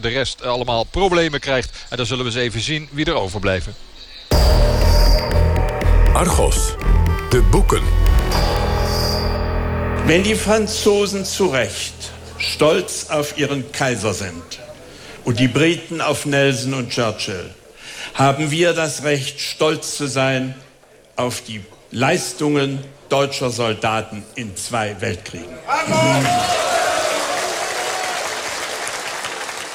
de rest allemaal problemen krijgt. En dan zullen we eens even zien wie er overblijven. Argos, de boeken. Wenn die Franzosen zu Recht stolz auf ihren Kaiser sind und die Briten auf Nelson und Churchill, haben wir das Recht, stolz zu sein auf die Leistungen deutscher Soldaten in zwei Weltkriegen.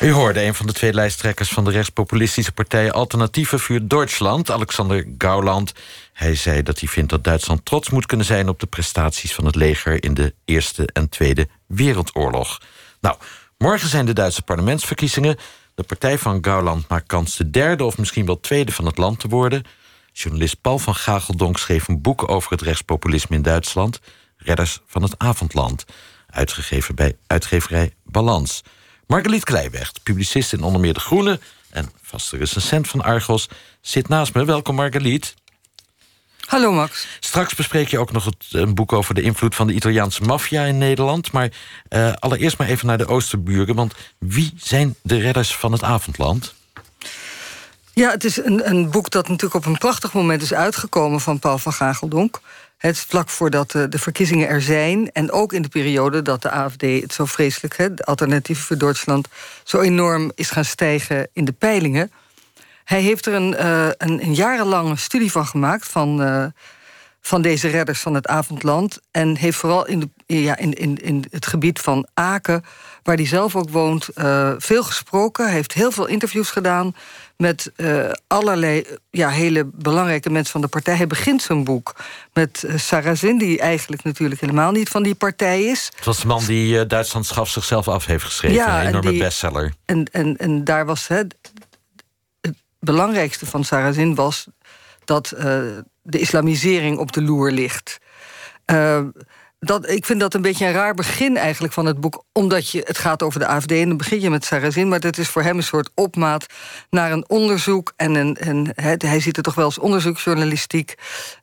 U hoorde een van de twee lijsttrekkers van de rechtspopulistische partij Alternatieven voor Duitsland, Alexander Gauland. Hij zei dat hij vindt dat Duitsland trots moet kunnen zijn op de prestaties van het leger in de Eerste en Tweede Wereldoorlog. Nou, morgen zijn de Duitse parlementsverkiezingen. De partij van Gauland maakt kans de derde of misschien wel tweede van het land te worden. Journalist Paul van Gageldonk schreef een boek over het rechtspopulisme in Duitsland, Redders van het Avondland, uitgegeven bij uitgeverij Balans. Margeliet Kleiweg, publicist in onder meer De Groene en vaste recensent van Argos, zit naast me. Welkom Margeliet. Hallo Max. Straks bespreek je ook nog het, een boek over de invloed van de Italiaanse maffia in Nederland. Maar uh, allereerst maar even naar de Oosterburen. Want wie zijn de redders van het avondland? Ja, het is een, een boek dat natuurlijk op een prachtig moment is uitgekomen van Paul van Gageldonk. Het vlak voordat de, de verkiezingen er zijn. En ook in de periode dat de AFD het zo vreselijk, de alternatieve voor Duitsland, zo enorm is gaan stijgen in de peilingen. Hij heeft er een, uh, een, jarenlange studie van gemaakt van, uh, van deze redders van het avondland. En heeft vooral in, de, ja, in, in, in het gebied van Aken, waar hij zelf ook woont, uh, veel gesproken. Hij heeft heel veel interviews gedaan met uh, allerlei ja, hele belangrijke mensen van de partij. Hij begint zijn boek met uh, Sarrazin, die eigenlijk natuurlijk helemaal niet van die partij is. Het was de man die Duitsland schaf zichzelf af heeft geschreven. Ja, een enorme die, bestseller. En, en, en daar was het belangrijkste van Sarrazin was dat de islamisering op de loer ligt dat, ik vind dat een beetje een raar begin eigenlijk van het boek. Omdat je, het gaat over de AFD en dan begin je met Sarrazin. Maar dat is voor hem een soort opmaat naar een onderzoek. En, een, en hij ziet het toch wel als onderzoeksjournalistiek.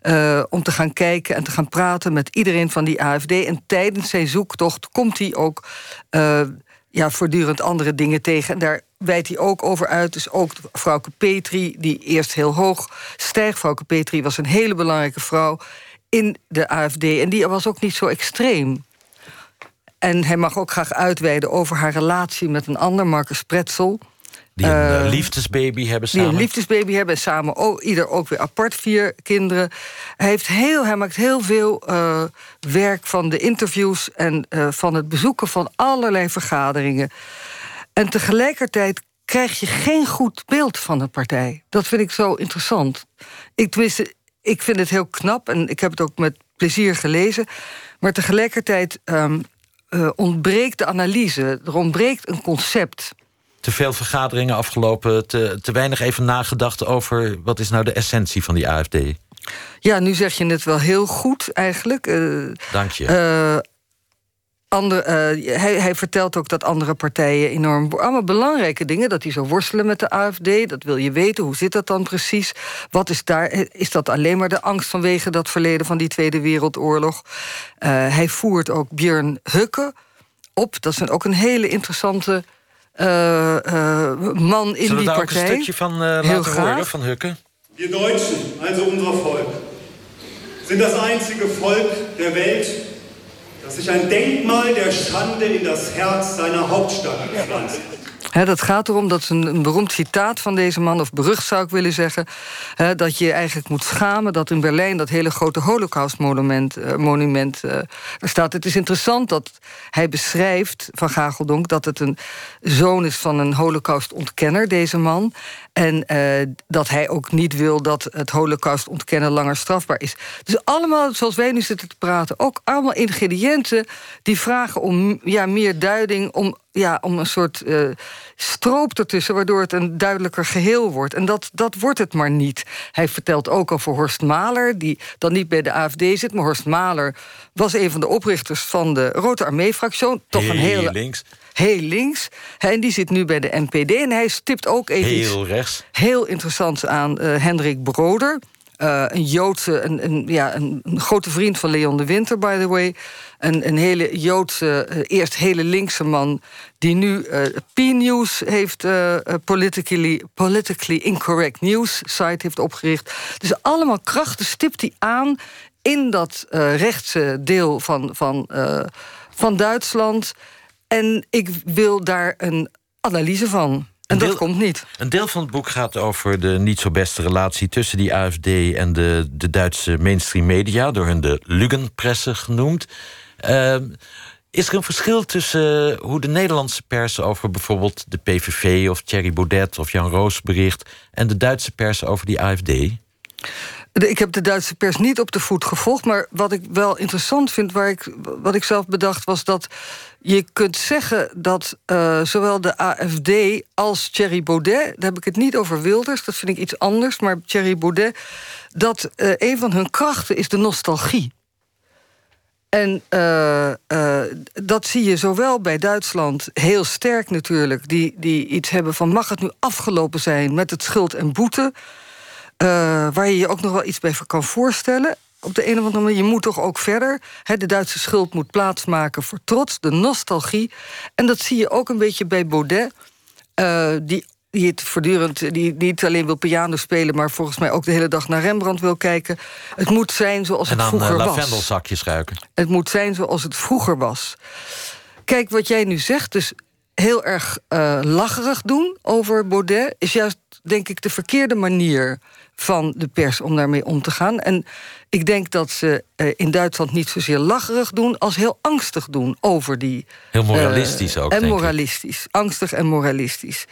Uh, om te gaan kijken en te gaan praten met iedereen van die AFD. En tijdens zijn zoektocht komt hij ook uh, ja, voortdurend andere dingen tegen. En daar wijdt hij ook over uit. Dus ook vrouwke Petri, die eerst heel hoog stijgt. Vrouwke Petri was een hele belangrijke vrouw in de AFD. En die was ook niet zo extreem. En hij mag ook graag uitweiden over haar relatie met een ander, Marcus Pretzel. Die een uh, liefdesbaby hebben samen. Die een liefdesbaby hebben samen. Ieder ook weer apart vier kinderen. Hij, heeft heel, hij maakt heel veel uh, werk van de interviews... en uh, van het bezoeken van allerlei vergaderingen. En tegelijkertijd krijg je geen goed beeld van de partij. Dat vind ik zo interessant. Ik, tenminste, ik vind het heel knap en ik heb het ook met plezier gelezen. Maar tegelijkertijd um, uh, ontbreekt de analyse. Er ontbreekt een concept. Te veel vergaderingen afgelopen, te, te weinig even nagedacht over wat is nou de essentie van die AFD. Ja, nu zeg je het wel heel goed eigenlijk. Uh, Dank je. Uh, Ander, uh, hij, hij, vertelt ook dat andere partijen enorm... allemaal belangrijke dingen, dat hij zo worstelen met de AFD. Dat wil je weten, hoe zit dat dan precies? Wat is daar? Is dat alleen maar de angst vanwege dat verleden... van die Tweede Wereldoorlog? Hij voert ook Björn Hukke op. Dat is ook een hele interessante man in Zullen die daar partij. ook een stukje van laten Heel graag. horen, van Hukke? Wir Deutschen, also unser Volk, sind das einzige Volk der Welt dat zich een Denkmal der Schande in das Herz seiner Hauptstadt pflanzt. Dat gaat erom, dat een, beroemd citaat van deze man, of berucht zou ik willen zeggen. Dat je eigenlijk moet schamen dat in Berlijn dat hele grote Holocaust-monument uh, monument, uh, staat. Het is interessant dat hij beschrijft van Gageldonk dat het een zoon is van een Holocaust-ontkenner, deze man. En uh, dat hij ook niet wil dat het holocaust ontkennen langer strafbaar is. Dus allemaal, zoals wij nu zitten te praten... ook allemaal ingrediënten die vragen om ja, meer duiding... om, ja, om een soort uh, stroop ertussen... waardoor het een duidelijker geheel wordt. En dat, dat wordt het maar niet. Hij vertelt ook over Horst Mahler... die dan niet bij de AFD zit, maar Horst Mahler... was een van de oprichters van de Rote Armee-fractie. Toch een hele... links heel links. En die zit nu bij de NPD. En hij stipt ook even heel rechts. heel interessants aan uh, Hendrik Broder. Uh, een Joodse, een, een, ja, een, grote vriend van Leon de Winter, by the way. Een, een hele Joodse, uh, eerst hele linkse man... die nu uh, P-News heeft, politically, politically Incorrect News site heeft opgericht. Dus allemaal krachten stipt hij aan in dat rechtse deel van, van, van Duitsland. En ik wil daar een analyse van. En dat komt niet. Een deel van het boek gaat over de niet zo beste relatie tussen die AFD en de, de Duitse mainstream media, door hun de Lugenpresse genoemd. Uh, is er een verschil tussen hoe de Nederlandse pers over bijvoorbeeld de PVV of Thierry Baudet of Jan Roos bericht en de Duitse pers over die AFD? Ik heb de Duitse pers niet op de voet gevolgd. Maar wat ik wel interessant vind, waar ik, wat ik zelf bedacht, was dat je kunt zeggen dat uh, zowel de AFD als Thierry Baudet, daar heb ik het niet over Wilders, dat vind ik iets anders, maar Thierry Baudet, dat uh, een van hun krachten is de nostalgie. En uh, dat zie je zowel bij Duitsland heel sterk natuurlijk, die, die iets hebben van mag het nu afgelopen zijn met het schuld en boete. Uh, waar je je ook nog wel iets bij kan voorstellen. Op de een of andere manier, je moet toch ook verder. de Duitse schuld moet plaatsmaken voor trots, de nostalgie. En dat zie je ook een beetje bij Baudet. Uh, die die het voortdurend die niet alleen wil piano spelen, maar volgens mij ook de hele dag naar Rembrandt wil kijken. Het moet zijn zoals het vroeger uh, was. En dan lavendelsakjes ruiken. Het moet zijn zoals het vroeger was. Kijk, wat jij nu zegt, dus heel erg uh, lacherig doen over Baudet, is juist, denk ik, de verkeerde manier van de pers om daarmee om te gaan. En ik denk dat ze uh, in Duitsland niet zozeer lacherig doen... als heel angstig doen over die... Heel moralistisch uh, ook, En moralistisch. Angstig en moralistisch.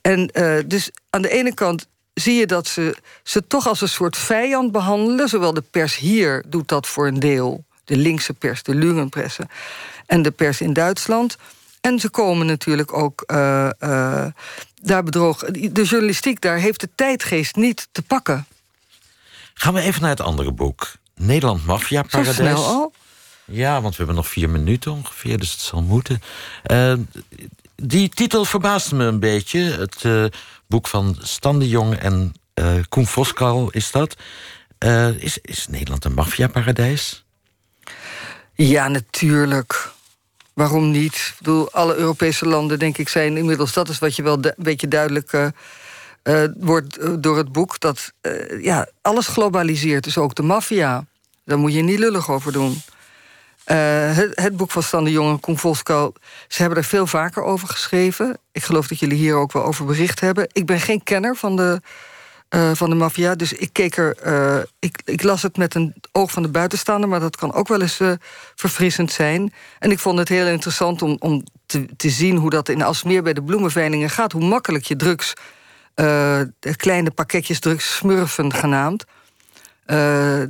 En uh, dus aan de ene kant zie je dat ze ze toch als een soort vijand behandelen. Zowel de pers hier doet dat voor een deel. De linkse pers, de Lungenpresse. En de pers in Duitsland... En ze komen natuurlijk ook uh, uh, daar bedroog. De journalistiek daar heeft de tijdgeest niet te pakken. Gaan we even naar het andere boek. Nederland Mafia Paradijs. Zo snel al? Ja, want we hebben nog vier minuten ongeveer, dus het zal moeten. Uh, die titel verbaasde me een beetje. Het boek van Stan de Jong en Koen Voskal is dat. is, is Nederland een maffiaparadijs? Ja, natuurlijk. Waarom niet? Ik bedoel, alle Europese landen, denk ik, zijn inmiddels... dat is wat je wel een beetje duidelijk uh, uh, wordt door het boek... dat ja, alles globaliseert, dus ook de maffia. Daar moet je niet lullig over doen. Het, het, boek van Stan de Jong en Koen Voskou... ze hebben er veel vaker over geschreven. Ik geloof dat jullie hier ook wel over bericht hebben. Ik ben geen kenner van de uh, van de maffia. Dus ik keek er. Uh, ik, ik, las het met een oog van de buitenstaander, maar dat kan ook wel eens uh, verfrissend zijn. En ik vond het heel interessant om, om te, te zien hoe dat in Alsmeer bij de bloemenveilingen gaat. Hoe makkelijk je drugs, kleine pakketjes drugs, smurfen genaamd.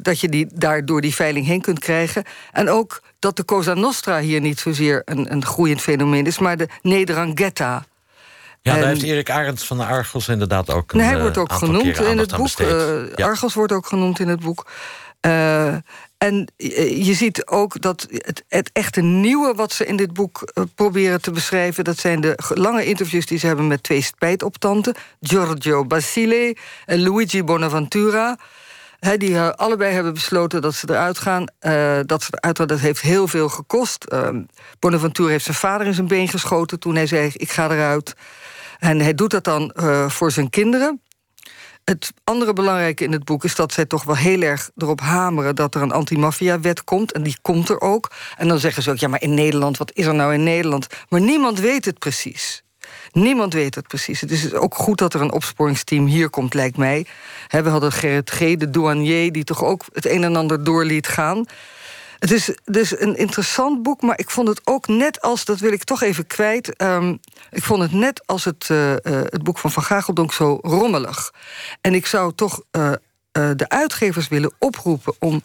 dat je die daar door die veiling heen kunt krijgen. En ook dat de Cosa Nostra hier niet zozeer een, een groeiend fenomeen is, maar de Nederangetta. Ja, daar heeft Erik Arends van de Argos inderdaad ook een nee, Hij wordt ook genoemd in het boek. Uh, ja. Argos wordt ook genoemd in het boek. Uh, en je ziet ook dat het, het echte nieuwe wat ze in dit boek uh, proberen te beschrijven... dat zijn de lange interviews die ze hebben met twee spijtoptanten... Giorgio Basile en Luigi Bonaventura... He, die uh, allebei hebben besloten dat ze eruit gaan. Uh, dat ze eruit gaan, dat heeft heel veel gekost. Uh, Bonaventura heeft zijn vader in zijn been geschoten toen hij zei: Ik ga eruit. En hij doet dat dan uh, voor zijn kinderen. Het andere belangrijke in het boek is dat zij toch wel heel erg erop hameren dat er een anti-maffia-wet komt. En die komt er ook. En dan zeggen ze ook: ja, maar in Nederland, wat is er nou in Nederland? Maar niemand weet het precies. Niemand weet het precies. Het is ook goed dat er een opsporingsteam hier komt, lijkt mij. we hadden Gerrit G., de douanier, die toch ook het een en ander door liet gaan. Het is dus een interessant boek, maar ik vond het ook net als... dat wil ik toch even kwijt... Um, ik vond het net als het, uh, uh, het boek van Van Gageldonk zo rommelig. En ik zou toch uh, de uitgevers willen oproepen... om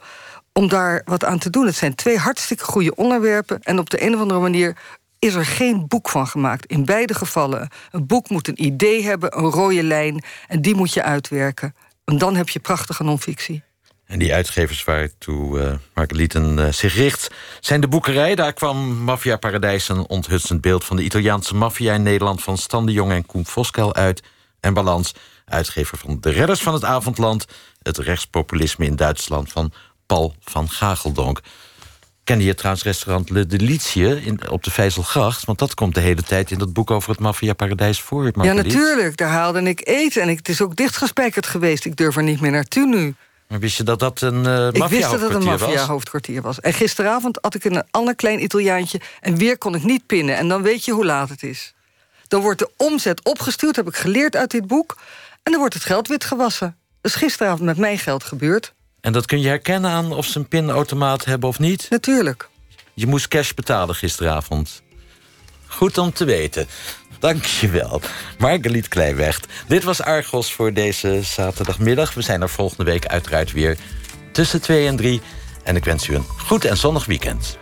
om daar wat aan te doen. Het zijn twee hartstikke goede onderwerpen... en op de een of andere manier is er geen boek van gemaakt. In beide gevallen. Een boek moet een idee hebben, een rode lijn... en die moet je uitwerken. En dan heb je prachtige non-fictie. En die uitgevers waartoe uh, Margelieten uh, zich richt... zijn de boekerij. Daar kwam Mafia Paradijs een onthutsend beeld... van de Italiaanse maffia in Nederland... van Stan de Jong en Koen Voskel uit. en Balans. Uitgever van De Redders van het Avondland. Het rechtspopulisme in Duitsland van Paul van Gageldonk. Kende je trouwens restaurant Le Delitie in, op de Vijzelgracht? Want dat komt de hele tijd in dat boek over het maffiaparadijs voor. Het ja, natuurlijk. Daar haalde ik eten. En ik, het is ook dichtgespijkerd geweest. Ik durf er niet meer naartoe nu. Maar wist je dat dat een uh, Ik wist dat het een maffia-hoofdkwartier was. En gisteravond had ik een ander klein Italiaantje... en weer kon ik niet pinnen. En dan weet je hoe laat het is. Dan wordt de omzet opgestuurd, heb ik geleerd uit dit boek... en dan wordt het geld wit gewassen. Dat is gisteravond met mijn geld gebeurd. En dat kun je herkennen aan of ze een pinautomaat hebben of niet? Natuurlijk. Je moest cash betalen gisteravond. Goed om te weten. Dankjewel. Margeliet Kleiwecht. Dit was Argos voor deze zaterdagmiddag. We zijn er volgende week uiteraard weer tussen 2 en 3. En ik wens u een goed en zonnig weekend.